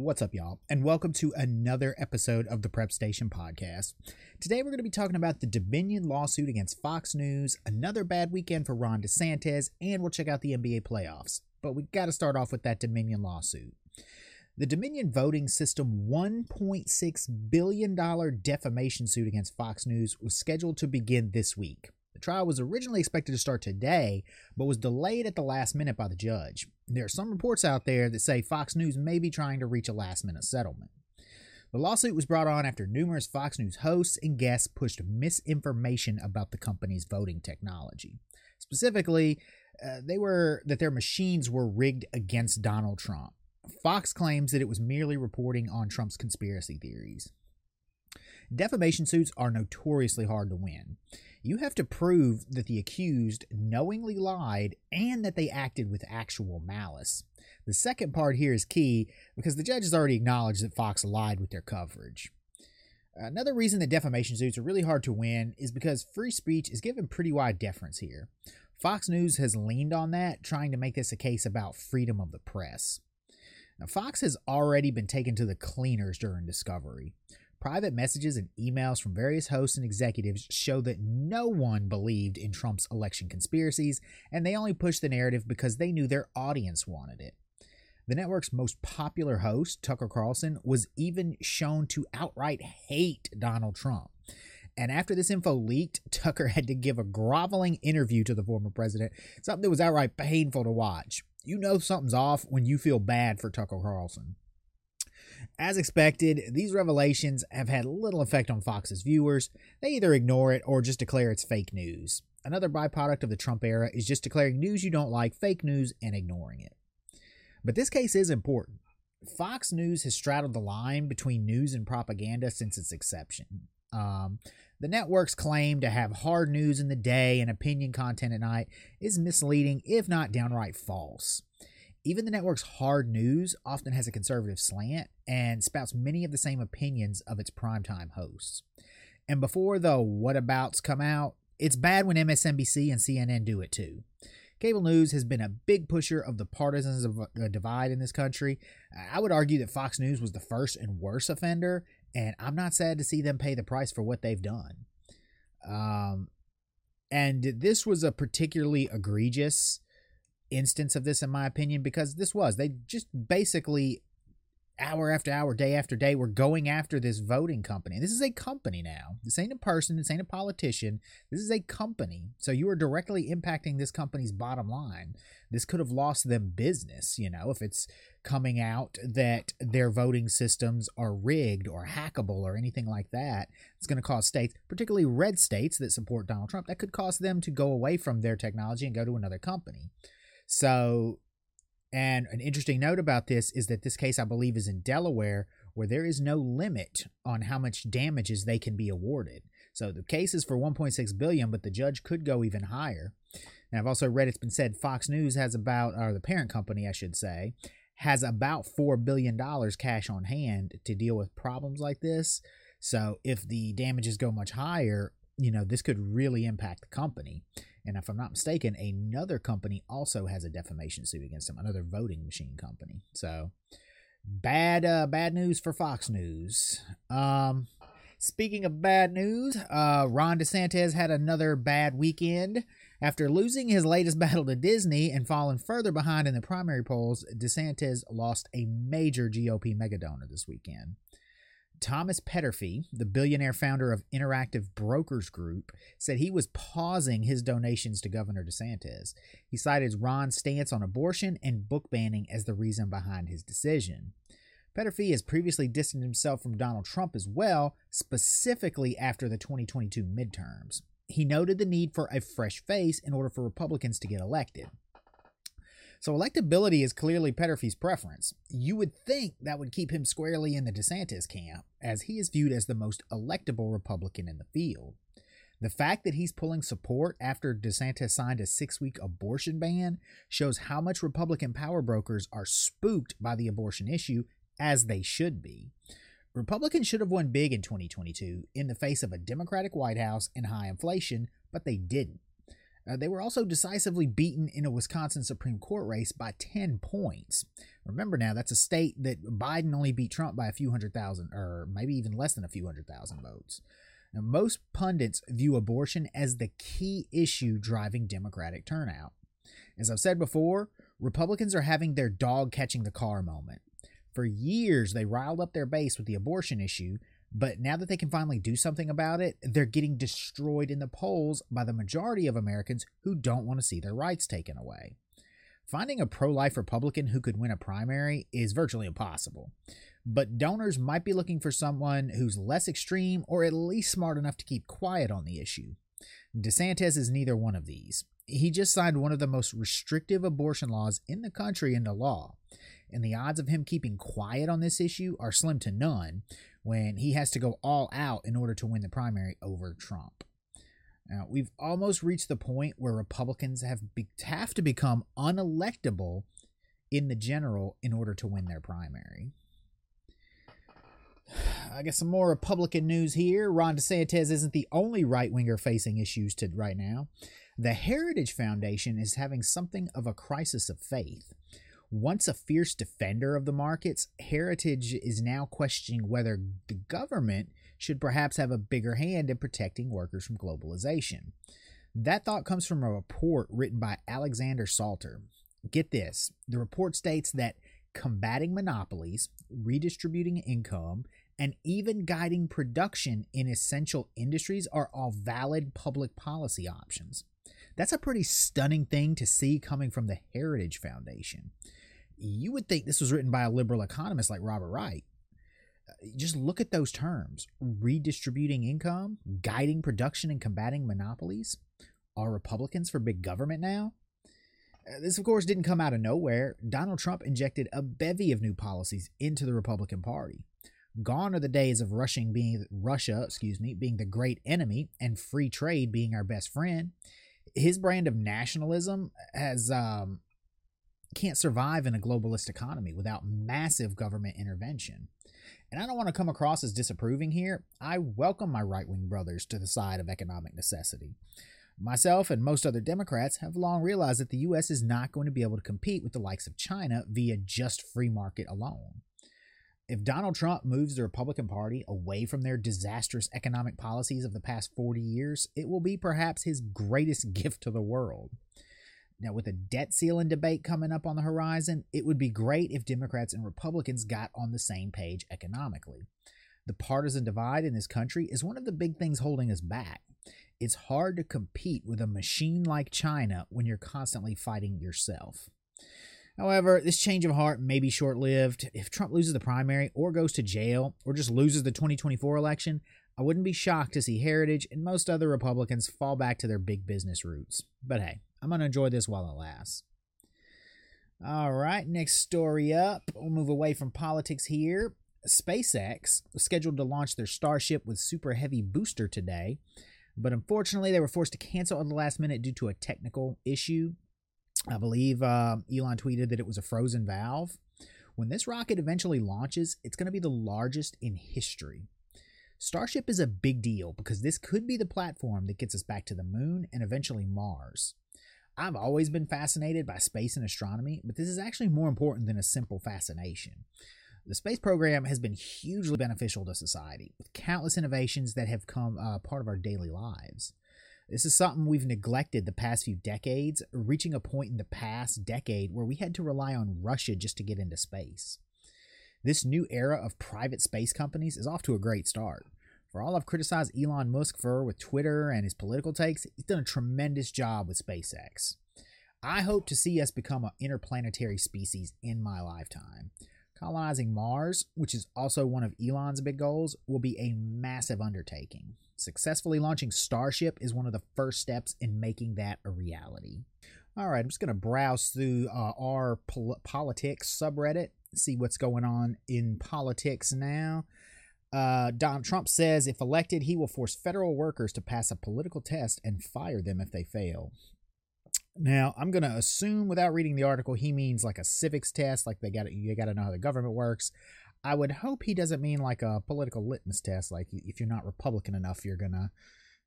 What's up, y'all? And welcome to another episode of the Prep Station podcast. Today, we're going to be talking about the Dominion lawsuit against Fox News, another bad weekend for Ron DeSantis, and we'll check out the NBA playoffs. But we got to start off with that Dominion lawsuit. The Dominion voting system $1.6 billion defamation suit against Fox News was scheduled to begin this week. The trial was originally expected to start today, but was delayed at the last minute by the judge. There are some reports out there that say Fox News may be trying to reach a last minute settlement. The lawsuit was brought on after numerous Fox News hosts and guests pushed misinformation about the company's voting technology. Specifically, uh, they were that their machines were rigged against Donald Trump. Fox claims that it was merely reporting on Trump's conspiracy theories. Defamation suits are notoriously hard to win you have to prove that the accused knowingly lied and that they acted with actual malice. The second part here is key because the judge has already acknowledged that Fox lied with their coverage. Another reason that defamation suits are really hard to win is because free speech is given pretty wide deference here. Fox News has leaned on that, trying to make this a case about freedom of the press. Now, Fox has already been taken to the cleaners during discovery. Private messages and emails from various hosts and executives show that no one believed in Trump's election conspiracies, and they only pushed the narrative because they knew their audience wanted it. The network's most popular host, Tucker Carlson, was even shown to outright hate Donald Trump. And after this info leaked, Tucker had to give a groveling interview to the former president, something that was outright painful to watch. You know something's off when you feel bad for Tucker Carlson. As expected, these revelations have had little effect on Fox's viewers. They either ignore it or just declare it's fake news. Another byproduct of the Trump era is just declaring news you don't like fake news and ignoring it. But this case is important. Fox News has straddled the line between news and propaganda since its inception. Um, the network's claim to have hard news in the day and opinion content at night is misleading, if not downright false. Even the network's hard news often has a conservative slant and spouts many of the same opinions of its primetime hosts. And before the whatabouts come out, it's bad when MSNBC and CNN do it too. Cable news has been a big pusher of the partisans of a divide in this country. I would argue that Fox News was the first and worst offender, and I'm not sad to see them pay the price for what they've done. Um, and this was a particularly egregious instance of this, in my opinion, because this was. They just basically, hour after hour, day after day, were going after this voting company. This is a company now. This ain't a person. This ain't a politician. This is a company. So you are directly impacting this company's bottom line. This could have lost them business, you know, if it's coming out that their voting systems are rigged or hackable or anything like that. It's going to cause states, particularly red states that support Donald Trump, that could cause them to go away from their technology and go to another company. So, and an interesting note about this is that this case, I believe, is in Delaware, where there is no limit on how much damages they can be awarded. So the case is for 1.6 billion, but the judge could go even higher. Now, I've also read it's been said Fox News has about, or the parent company, I should say, has about $4 billion cash on hand to deal with problems like this. So if the damages go much higher, you know, this could really impact the company. And if I'm not mistaken, another company also has a defamation suit against them, another voting machine company. So bad, uh, bad news for Fox News. Um, speaking of bad news, uh, Ron DeSantis had another bad weekend. After losing his latest battle to Disney and falling further behind in the primary polls, DeSantis lost a major GOP megadonor this weekend. Thomas Peterffy, the billionaire founder of Interactive Brokers Group, said he was pausing his donations to Governor DeSantis. He cited Ron's stance on abortion and book banning as the reason behind his decision. Peterffy has previously distanced himself from Donald Trump as well, specifically after the 2022 midterms. He noted the need for a fresh face in order for Republicans to get elected. So electability is clearly Peterffy's preference. You would think that would keep him squarely in the DeSantis camp, as he is viewed as the most electable Republican in the field. The fact that he's pulling support after DeSantis signed a six week abortion ban shows how much Republican power brokers are spooked by the abortion issue, as they should be. Republicans should have won big in 2022 in the face of a Democratic White House and high inflation, but they didn't. Uh, they were also decisively beaten in a Wisconsin Supreme Court race by 10 points. Remember now, that's a state that Biden only beat Trump by a few hundred thousand, or maybe even less than a few hundred thousand votes. Now, most pundits view abortion as the key issue driving Democratic turnout. As I've said before, Republicans are having their dog catching the car moment. For years, they riled up their base with the abortion issue, but now that they can finally do something about it, they're getting destroyed in the polls by the majority of Americans who don't want to see their rights taken away. Finding a pro life Republican who could win a primary is virtually impossible, but donors might be looking for someone who's less extreme or at least smart enough to keep quiet on the issue. DeSantis is neither one of these. He just signed one of the most restrictive abortion laws in the country into law, and the odds of him keeping quiet on this issue are slim to none when he has to go all out in order to win the primary over Trump. Now, we've almost reached the point where Republicans have be- have to become unelectable in the general in order to win their primary. I guess some more Republican news here. Ron DeSantis isn't the only right winger facing issues to right now. The Heritage Foundation is having something of a crisis of faith. Once a fierce defender of the markets, Heritage is now questioning whether the government should perhaps have a bigger hand in protecting workers from globalization. That thought comes from a report written by Alexander Salter. Get this the report states that combating monopolies, redistributing income, and even guiding production in essential industries are all valid public policy options. That's a pretty stunning thing to see coming from the Heritage Foundation. You would think this was written by a liberal economist like Robert Reich just look at those terms redistributing income, guiding production, and combating monopolies. Are Republicans for big government now? Uh, this, of course, didn't come out of nowhere. Donald Trump injected a bevy of new policies into the Republican Party. Gone are the days of rushing being Russia, excuse me, being the great enemy and free trade being our best friend. His brand of nationalism has um, can't survive in a globalist economy without massive government intervention. And I don't want to come across as disapproving here. I welcome my right wing brothers to the side of economic necessity. Myself and most other Democrats have long realized that the U.S. is not going to be able to compete with the likes of China via just free market alone. If Donald Trump moves the Republican Party away from their disastrous economic policies of the past 40 years, it will be perhaps his greatest gift to the world. Now, with a debt ceiling debate coming up on the horizon, it would be great if Democrats and Republicans got on the same page economically. The partisan divide in this country is one of the big things holding us back. It's hard to compete with a machine like China when you're constantly fighting yourself. However, this change of heart may be short lived. If Trump loses the primary or goes to jail or just loses the 2024 election, I wouldn't be shocked to see Heritage and most other Republicans fall back to their big business roots. But hey, I'm going to enjoy this while it lasts. All right, next story up. We'll move away from politics here. SpaceX was scheduled to launch their Starship with Super Heavy booster today, but unfortunately, they were forced to cancel at the last minute due to a technical issue. I believe uh, Elon tweeted that it was a frozen valve. When this rocket eventually launches, it's going to be the largest in history. Starship is a big deal because this could be the platform that gets us back to the moon and eventually Mars. I've always been fascinated by space and astronomy, but this is actually more important than a simple fascination. The space program has been hugely beneficial to society, with countless innovations that have come uh, part of our daily lives. This is something we've neglected the past few decades, reaching a point in the past decade where we had to rely on Russia just to get into space. This new era of private space companies is off to a great start. For all I've criticized Elon Musk for with Twitter and his political takes, he's done a tremendous job with SpaceX. I hope to see us become an interplanetary species in my lifetime. Colonizing Mars, which is also one of Elon's big goals, will be a massive undertaking. Successfully launching Starship is one of the first steps in making that a reality. All right, I'm just going to browse through uh, our pol- politics subreddit, see what's going on in politics now. Uh, Donald Trump says if elected, he will force federal workers to pass a political test and fire them if they fail. Now, I'm going to assume without reading the article, he means like a civics test, like they got you got to know how the government works. I would hope he doesn't mean like a political litmus test, like if you're not Republican enough, you're gonna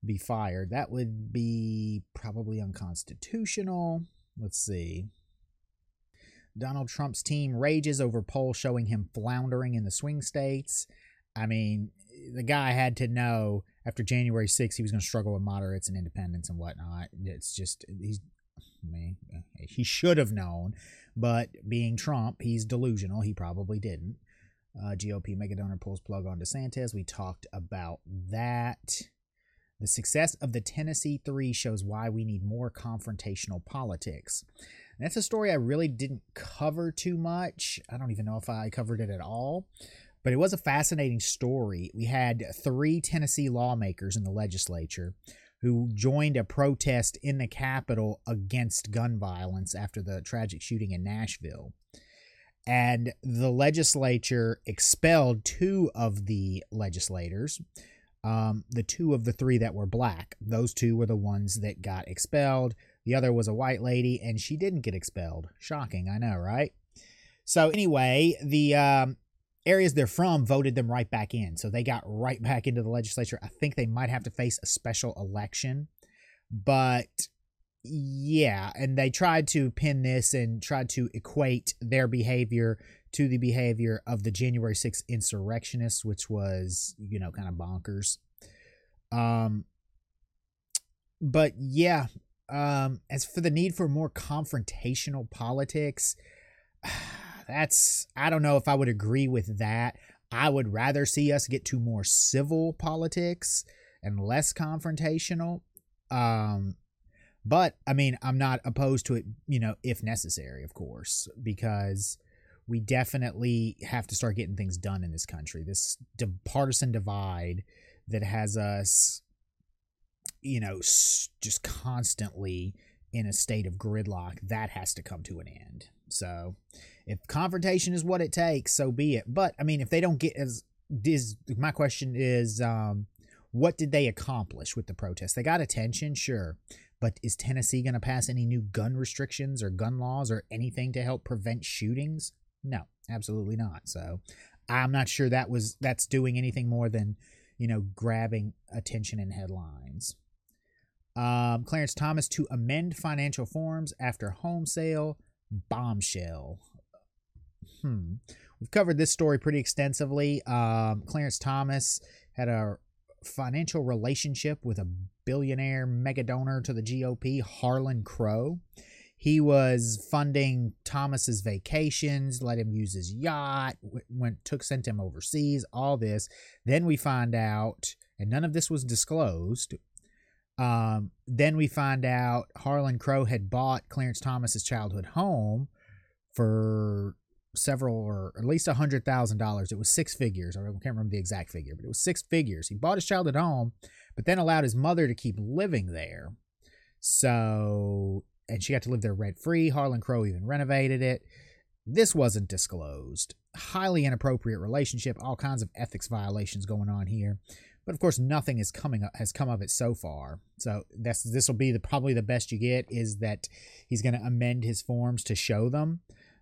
be fired. That would be probably unconstitutional. Let's see. Donald Trump's team rages over poll showing him floundering in the swing states. I mean, the guy had to know after January 6th he was going to struggle with moderates and independents and whatnot. It's just, he's, I mean, he should have known, but being Trump, he's delusional. He probably didn't. Uh, GOP mega donor pulls plug on DeSantis. We talked about that. The success of the Tennessee Three shows why we need more confrontational politics. And that's a story I really didn't cover too much. I don't even know if I covered it at all, but it was a fascinating story. We had three Tennessee lawmakers in the legislature who joined a protest in the Capitol against gun violence after the tragic shooting in Nashville. And the legislature expelled two of the legislators um, the two of the three that were black. Those two were the ones that got expelled. The other was a white lady, and she didn't get expelled. Shocking, I know, right? So, anyway, the um, areas they're from voted them right back in. So they got right back into the legislature. I think they might have to face a special election. But yeah, and they tried to pin this and tried to equate their behavior to the behavior of the January 6th insurrectionists, which was, you know, kind of bonkers. Um, but yeah, um, as for the need for more confrontational politics, that's, I don't know if I would agree with that. I would rather see us get to more civil politics and less confrontational. Um, but I mean, I'm not opposed to it, you know, if necessary, of course, because we definitely have to start getting things done in this country. This partisan divide that has us, you know, just constantly in a state of gridlock, that has to come to an end. So, if confrontation is what it takes, so be it. But I mean, if they don't get as is my question is, um, what did they accomplish with the protest? They got attention, sure, but is Tennessee going to pass any new gun restrictions or gun laws or anything to help prevent shootings? No, absolutely not. So I'm not sure that was that's doing anything more than you know grabbing attention and headlines. Um, Clarence Thomas to amend financial forms after home sale bombshell. Hmm. We've covered this story pretty extensively. Um, Clarence Thomas had a financial relationship with a billionaire mega donor to the GOP, Harlan Crow. He was funding Thomas's vacations, let him use his yacht, went took sent him overseas, all this. Then we find out, and none of this was disclosed. Um, then we find out Harlan Crow had bought Clarence Thomas's childhood home for several or at least a hundred thousand dollars. It was six figures. I can't remember the exact figure, but it was six figures. He bought his childhood home, but then allowed his mother to keep living there. So and she got to live there rent free. Harlan Crow even renovated it. This wasn't disclosed. Highly inappropriate relationship, all kinds of ethics violations going on here. But of course, nothing is coming up, has come of it so far. So that's this will be the probably the best you get is that he's going to amend his forms to show them.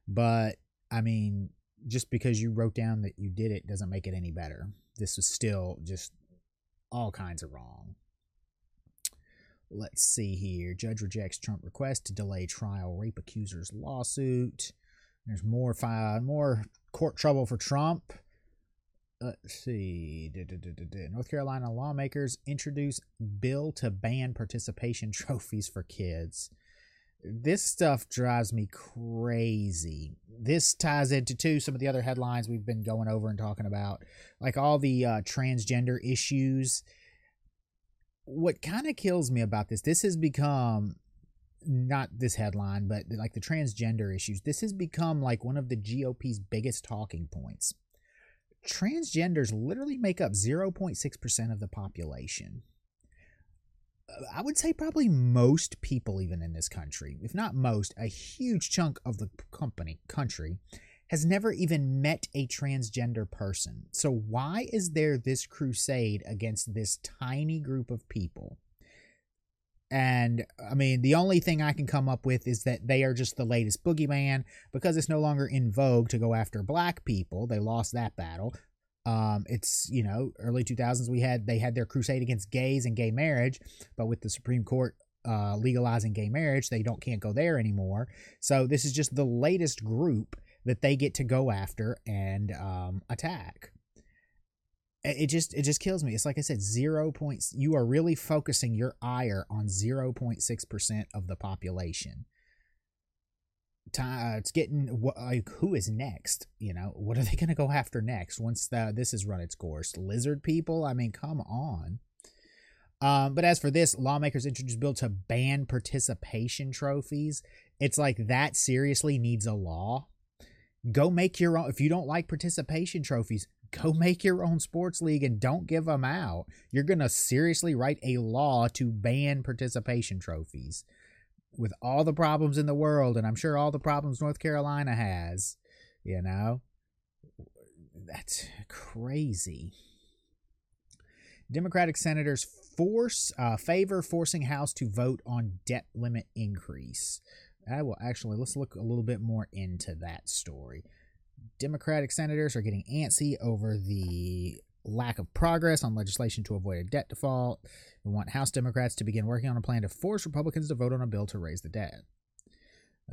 But I mean, just because you wrote down that you did it doesn't make it any better. This is still just all kinds of wrong. Let's see here. Judge rejects Trump request to delay trial rape accuser's lawsuit. There's more more court trouble for Trump. Let's see. North Carolina lawmakers introduce bill to ban participation trophies for kids. This stuff drives me crazy. This ties into too some of the other headlines we've been going over and talking about, like all the uh, transgender issues what kind of kills me about this, this has become not this headline, but like the transgender issues, this has become like one of the GOP's biggest talking points. Transgenders literally make up 0.6% of the population. Uh, I would say probably most people, even in this country, if not most, a huge chunk of the company country has never even met a transgender person. So, why is there this crusade against this tiny group of people? And I mean, the only thing I can come up with is that they are just the latest boogeyman because it's no longer in vogue to go after black people. They lost that battle. Um, it's you know early 2000s we had they had their crusade against gays and gay marriage, but with the Supreme Court uh, legalizing gay marriage, they don't can't go there anymore. So this is just the latest group that they get to go after and um, attack. It just it just kills me. It's like I said, zero points. You are really focusing your ire on zero point six percent of the population time, uh, it's getting like who is next? You know, what are they going to go after next once the, this has run its course? Lizard people? I mean, come on. Um, but as for this, lawmakers introduced bill to ban participation trophies. It's like that seriously needs a law. Go make your own. If you don't like participation trophies, go make your own sports league and don't give them out. You're going to seriously write a law to ban participation trophies with all the problems in the world, and I'm sure all the problems North Carolina has, you know, that's crazy. Democratic senators force uh, favor forcing House to vote on debt limit increase. I will actually let's look a little bit more into that story. Democratic senators are getting antsy over the lack of progress on legislation to avoid a debt default. We want House Democrats to begin working on a plan to force Republicans to vote on a bill to raise the debt.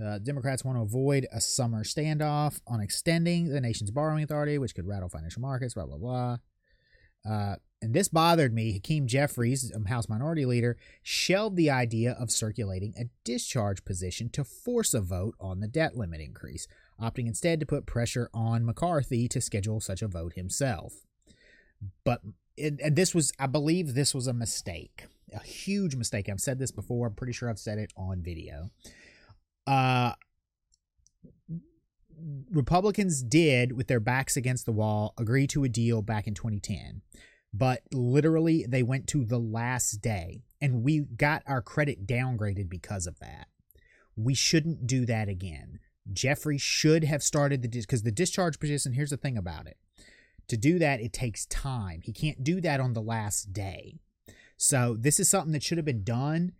Uh, Democrats want to avoid a summer standoff on extending the nation's borrowing authority, which could rattle financial markets, blah, blah, blah. Uh, and this bothered me. Hakeem Jeffries, um, House Minority Leader, shelved the idea of circulating a discharge petition to force a vote on the debt limit increase, opting instead to put pressure on McCarthy to schedule such a vote himself. But it, and this was, I believe, this was a mistake, a huge mistake. I've said this before. I'm pretty sure I've said it on video. Uh, Republicans did, with their backs against the wall, agree to a deal back in 2010. But literally, they went to the last day, and we got our credit downgraded because of that. We shouldn't do that again. Jeffrey should have started the because the discharge petition. Here's the thing about it: to do that, it takes time. He can't do that on the last day. So this is something that should have been done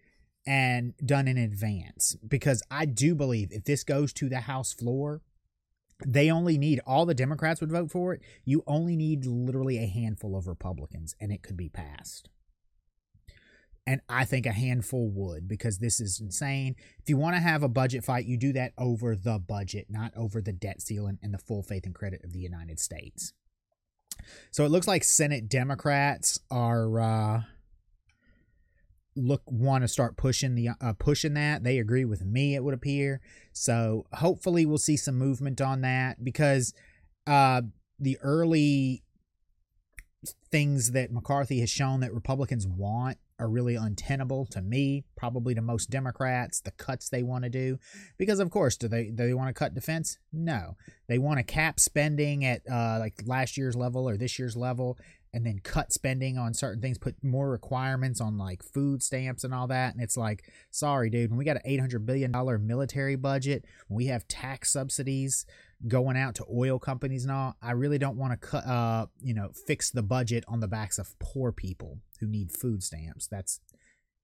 and done in advance because I do believe if this goes to the House floor, they only need all the Democrats would vote for it. You only need literally a handful of Republicans and it could be passed. And I think a handful would because this is insane. If you want to have a budget fight, you do that over the budget, not over the debt ceiling and the full faith and credit of the United States. So it looks like Senate Democrats are uh, look want to start pushing the uh, pushing that. They agree with me. It would appear. So hopefully we'll see some movement on that because uh, the early things that McCarthy has shown that Republicans want are really untenable to me, probably to most Democrats, the cuts they want to do. Because of course, do they do they want to cut defense? No. They want to cap spending at uh, like last year's level or this year's level and then cut spending on certain things, put more requirements on like food stamps and all that. And it's like, sorry, dude, when we got an $800 billion military budget, when we have tax subsidies going out to oil companies and all, I really don't want to cut, uh, you know, fix the budget on the backs of poor people who need food stamps. That's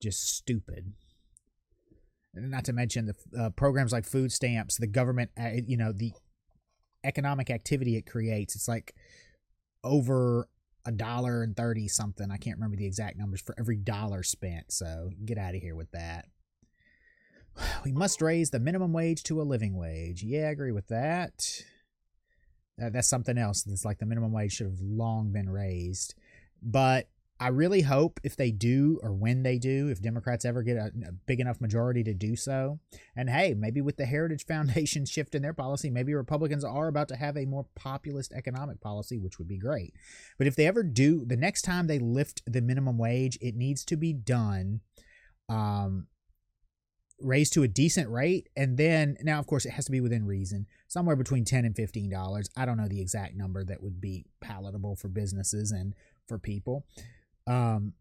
just stupid. Not to mention the uh, programs like food stamps, the government, uh, you know, the economic activity it creates. It's like over a dollar and 30 something. I can't remember the exact numbers for every dollar spent. So get out of here with that. We must raise the minimum wage to a living wage. Yeah, I agree with that. that's something else. That's like the minimum wage should have long been raised. But I really hope if they do, or when they do, if Democrats ever get a, a, big enough majority to do so, and hey, maybe with the Heritage Foundation shift in their policy, maybe Republicans are about to have a more populist economic policy, which would be great. But if they ever do, the next time they lift the minimum wage, it needs to be done, um, raised to a decent rate, and then now, of course, it has to be within reason, somewhere between ten and fifteen dollars. I don't know the exact number that would be palatable for businesses and for people. Um,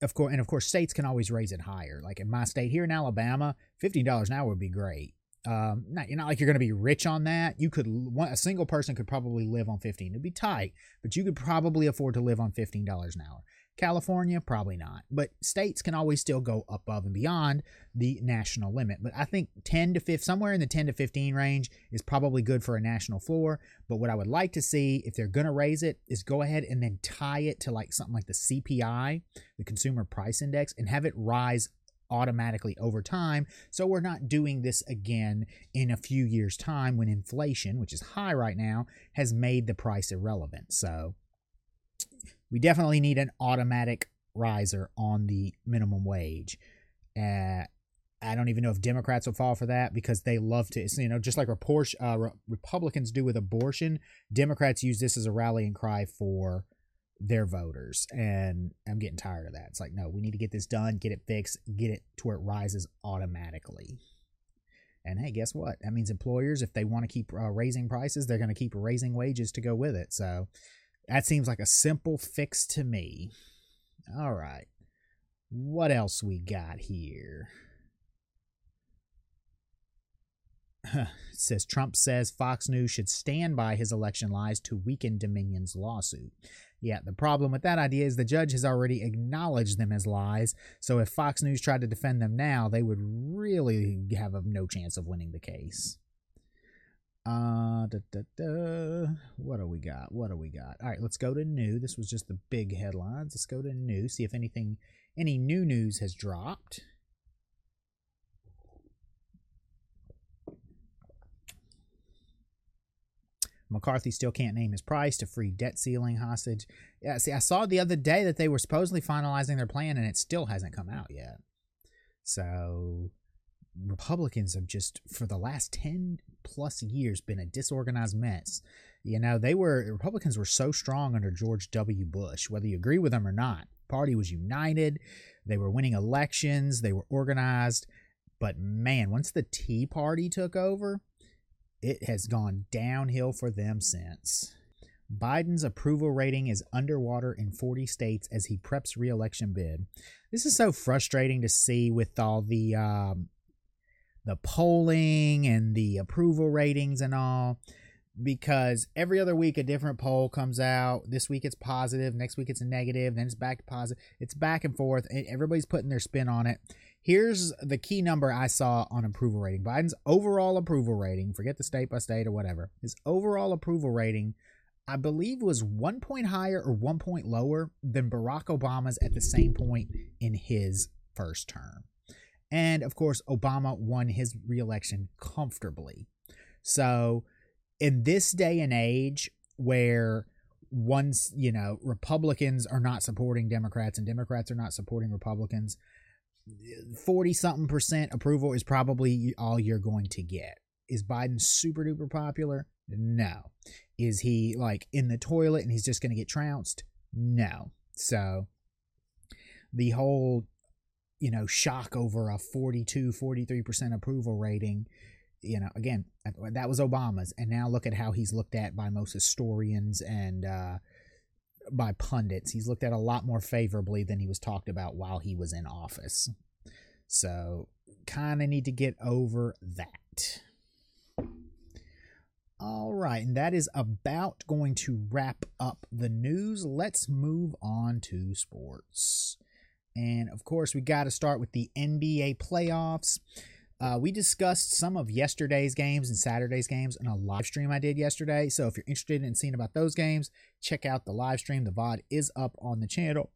of course, and of course, states can always raise it higher. Like in my state here in Alabama, fifteen dollars an hour would be great. Um, not you're not like you're going to be rich on that. You could one, a single person could probably live on fifteen. It'd be tight, but you could probably afford to live on fifteen dollars an hour. California, probably not. But states can always still go above and beyond the national limit. But I think 10 to 15, somewhere in the 10 to 15 range is probably good for a national floor. But what I would like to see, if they're going to raise it, is go ahead and then tie it to like something like the CPI, the Consumer Price Index, and have it rise automatically over time. So we're not doing this again in a few years' time when inflation, which is high right now, has made the price irrelevant. So we definitely need an automatic riser on the minimum wage. Uh, I don't even know if Democrats will fall for that because they love to, you know, just like uh, Republicans do with abortion, Democrats use this as a rallying cry for their voters. And I'm getting tired of that. It's like, no, we need to get this done, get it fixed, get it to where it rises automatically. And hey, guess what? That means employers, if they want to keep uh, raising prices, they're going to keep raising wages to go with it. So that seems like a simple fix to me. All right. What else we got here? it says Trump says Fox News should stand by his election lies to weaken Dominion's lawsuit. Yeah, the problem with that idea is the judge has already acknowledged them as lies. So if Fox News tried to defend them now, they would really have no chance of winning the case. Uh, da, da, da. What do we got? What do we got? All right, let's go to new. This was just the big headlines. Let's go to new. See if anything, any new news has dropped. McCarthy still can't name his price to free debt ceiling hostage. Yeah, see, I saw the other day that they were supposedly finalizing their plan and it still hasn't come out yet. So Republicans have just, for the last 10 plus years, been a disorganized mess. You know, they were, Republicans were so strong under George W. Bush, whether you agree with them or not. Party was united. They were winning elections. They were organized. But man, once the Tea Party took over, it has gone downhill for them since. Biden's approval rating is underwater in 40 states as he preps reelection bid. This is so frustrating to see with all the um, the polling and the approval ratings and all because every other week a different poll comes out. This week it's positive, next week it's negative, then it's back to positive. It's back and forth. and Everybody's putting their spin on it. Here's the key number I saw on approval rating. Biden's overall approval rating, forget the state by state or whatever. His overall approval rating I believe was 1 point higher or 1 point lower than Barack Obama's at the same point in his first term. And of course, Obama won his reelection comfortably. So, in this day and age where once, you know, Republicans are not supporting Democrats and Democrats are not supporting Republicans, 40 something percent approval is probably all you're going to get. Is Biden super duper popular? No. Is he like in the toilet and he's just going to get trounced? No. So the whole, you know, shock over a 42, 43% approval rating you know, again, that was Obama's, and now look at how he's looked at by most historians and uh, by pundits. He's looked at a lot more favorably than he was talked about while he was in office. So, kind of need to get over that. All right, and that is about going to wrap up the news. Let's move on to sports. And of course, we got to start with the NBA playoffs. Uh, we discussed some of yesterday's games and Saturday's games in a live stream I did yesterday. So if you're interested in seeing about those games, check out the live stream. The VOD is up on the channel.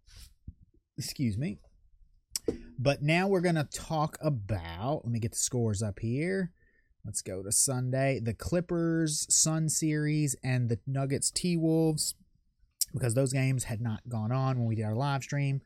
Excuse me. But now we're going to talk about, let me get the scores up here. Let's go to Sunday. The Clippers Sun series and the Nuggets T Wolves, because those games had not gone on when we did our live stream.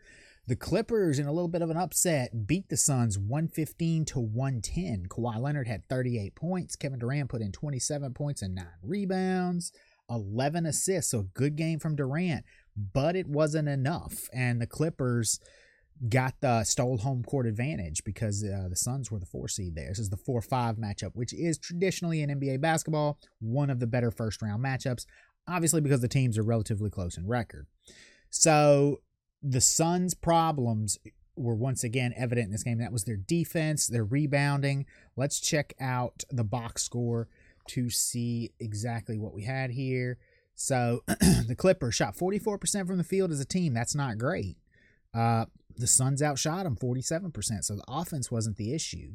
The Clippers, in a little bit of an upset, beat the Suns 115 to 110. Kawhi Leonard had 38 points. Kevin Durant put in 27 points and nine rebounds, 11 assists. So a good game from Durant, but it wasn't enough. And the Clippers got the stole home court advantage because uh, the Suns were the four seed there. This is the 4 5 matchup, which is traditionally in NBA basketball one of the better first round matchups, obviously because the teams are relatively close in record. So the Suns' problems were once again evident in this game. That was their defense, their rebounding. Let's check out the box score to see exactly what we had here. So the Clippers shot 44% from the field as a team. That's not great. Uh, the Suns outshot them 47%, so the offense wasn't the issue.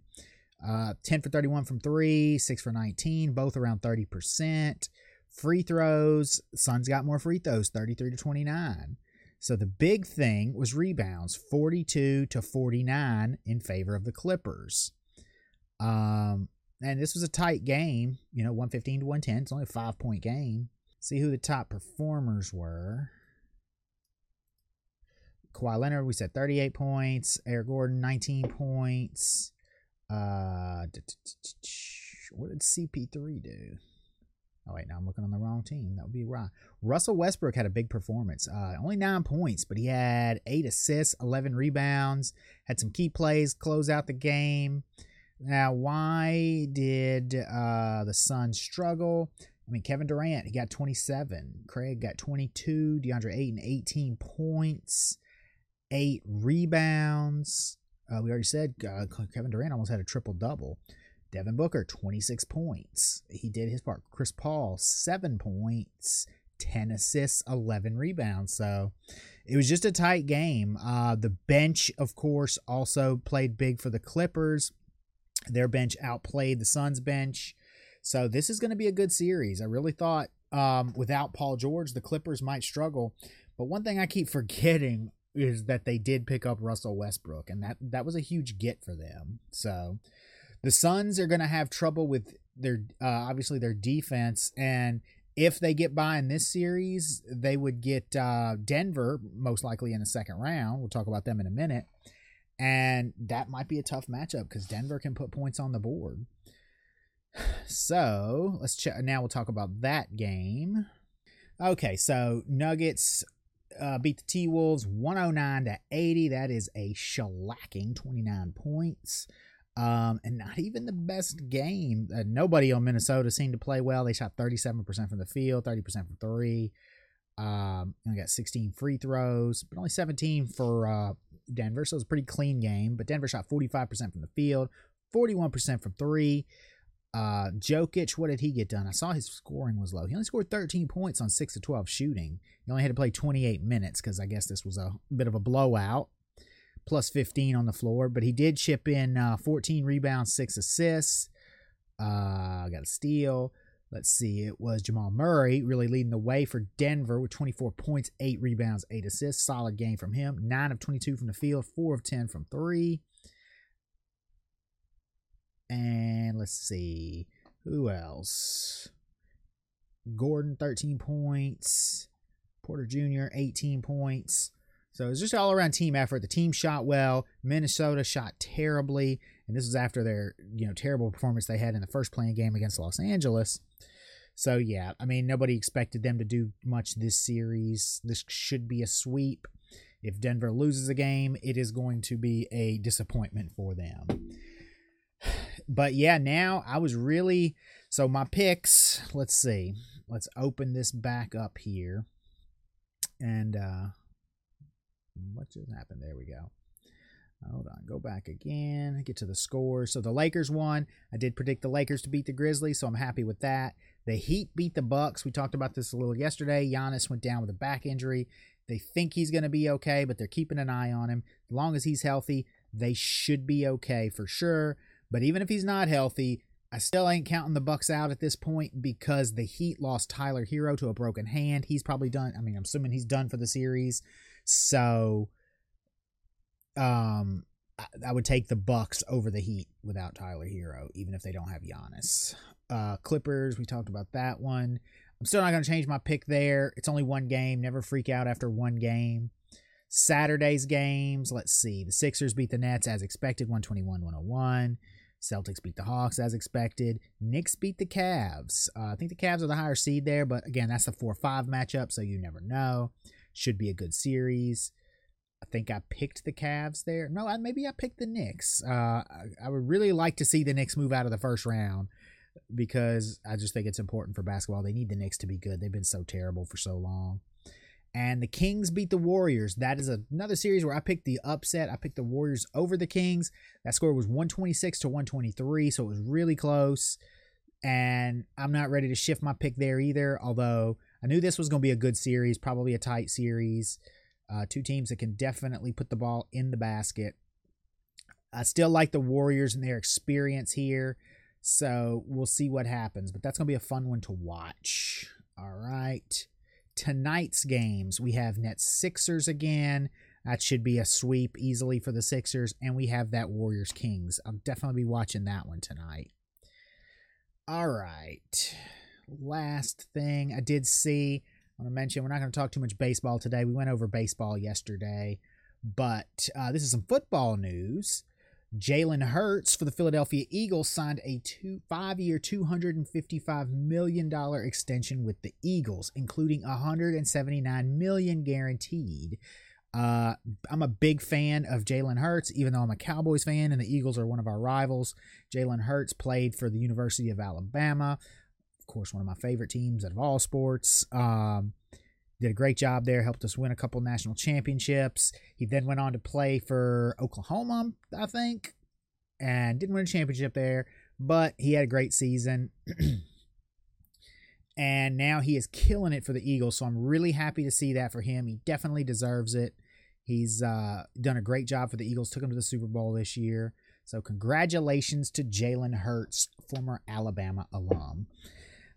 Uh, 10 for 31 from three, 6 for 19, both around 30%. Free throws, Suns got more free throws, 33 to 29. So the big thing was rebounds, 42 to 49 in favor of the Clippers. Um, and this was a tight game, you know, 115 to 110. It's only a five point game. See who the top performers were. Kawhi Leonard, we said 38 points. Eric Gordon, 19 points. Uh, what did CP3 do? Oh wait, now I'm looking on the wrong team. That would be right. Russell Westbrook had a big performance. Uh, only nine points, but he had eight assists, eleven rebounds, had some key plays, close out the game. Now, why did uh, the Suns struggle? I mean, Kevin Durant, he got 27. Craig got 22. DeAndre Ayton, 18 points, eight rebounds. Uh, we already said uh, Kevin Durant almost had a triple double. Devin Booker, 26 points. He did his part. Chris Paul, 7 points, 10 assists, 11 rebounds. So it was just a tight game. Uh, the bench, of course, also played big for the Clippers. Their bench outplayed the Suns' bench. So this is going to be a good series. I really thought um, without Paul George, the Clippers might struggle. But one thing I keep forgetting is that they did pick up Russell Westbrook, and that that was a huge get for them. So the Suns are going to have trouble with their uh, obviously their defense, and if they get by in this series, they would get uh, Denver most likely in the second round. We'll talk about them in a minute, and that might be a tough matchup because Denver can put points on the board. So let's check. Now we'll talk about that game. Okay, so Nuggets uh, beat the T Wolves 109 to 80. That is a shellacking 29 points. Um, and not even the best game. Uh, nobody on Minnesota seemed to play well. They shot 37% from the field, 30% from three. Um, and got 16 free throws, but only 17 for uh, Denver. So it was a pretty clean game. But Denver shot 45% from the field, 41% from three. Uh, Jokic, what did he get done? I saw his scoring was low. He only scored 13 points on 6 to 12 shooting. He only had to play 28 minutes because I guess this was a bit of a blowout plus 15 on the floor, but he did chip in uh, 14 rebounds, six assists. Uh, got a steal. Let's see, it was Jamal Murray really leading the way for Denver with 24 points, eight rebounds, eight assists. Solid game from him. Nine of 22 from the field, four of 10 from three. And let's see, who else? Gordon, 13 points. Porter Jr., 18 points. So it was just all around team effort. The team shot well. Minnesota shot terribly, and this was after their you know terrible performance they had in the first play-in game against Los Angeles. So yeah, I mean nobody expected them to do much this series. This should be a sweep. If Denver loses a game, it is going to be a disappointment for them. But yeah, now I was really so my picks. Let's see. Let's open this back up here, and uh what just happened? There we go. Hold on, go back again, get to the scores. So the Lakers won. I did predict the Lakers to beat the Grizzlies, so I'm happy with that. The Heat beat the Bucks. We talked about this a little yesterday. Giannis went down with a back injury. They think he's going to be okay, but they're keeping an eye on him. As long as he's healthy, they should be okay for sure. But even if he's not healthy, I still ain't counting the Bucks out at this point because the Heat lost Tyler Herro to a broken hand. He's probably done. I mean, I'm assuming he's done for the series. So um I, I would take the Bucks over the Heat without Tyler Herro, even if they don't have Giannis. Uh Clippers, we talked about that one. I'm still not going to change my pick there. It's only one game. Never freak out after one game. Saturday's games, let's see. The Sixers beat the Nets as expected, 121 101. Celtics beat the Hawks as expected. Knicks beat the Cavs. Uh, I think the Cavs are the higher seed there, but again, that's a 4 5 matchup, so you never know. Should be a good series. I think I picked the Cavs there. No, I, maybe I picked the Knicks. Uh, I, I would really like to see the Knicks move out of the first round because I just think it's important for basketball. They need the Knicks to be good. They've been so terrible for so long. And the Kings beat the Warriors. That is another series where I picked the upset. I picked the Warriors over the Kings. That score was 126 to 123, so it was really close. And I'm not ready to shift my pick there either, although I knew this was going to be a good series, probably a tight series. Uh, two teams that can definitely put the ball in the basket. I still like the Warriors and their experience here. So we'll see what happens. But that's going to be a fun one to watch. All right. Tonight's games we have Nets Sixers again. That should be a sweep easily for the Sixers. And we have that Warriors Kings. I'll definitely be watching that one tonight. All right. Last thing I did see, I want to mention we're not going to talk too much baseball today. We went over baseball yesterday, but uh, this is some football news. Jalen Hurts for the Philadelphia Eagles signed a two, five-year, $255 million extension with the Eagles, including 179 million guaranteed. Uh, I'm a big fan of Jalen Hurts, even though I'm a Cowboys fan and the Eagles are one of our rivals. Jalen Hurts played for the University of Alabama, course, one of my favorite teams out of all sports. Um, did a great job there, helped us win a couple national championships. He then went on to play for Oklahoma, I think, and didn't win a championship there, but he had a great season. and now he is killing it for the Eagles. So I'm really happy to see that for him. He definitely deserves it. He's uh, done a great job for the Eagles, took him to the Super Bowl this year. So congratulations to Jalen Hurts, former Alabama alum.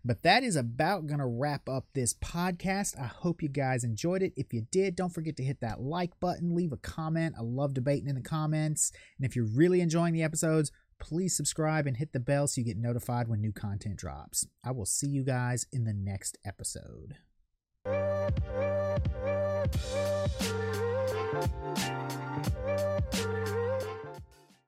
But that is about going to wrap up this podcast. I hope you guys enjoyed it. If you did, don't forget to hit that like button, leave a comment. I love debating in the comments. And if you're really enjoying the episodes, please subscribe and hit the bell so you get notified when new content drops. I will see you guys in the next episode.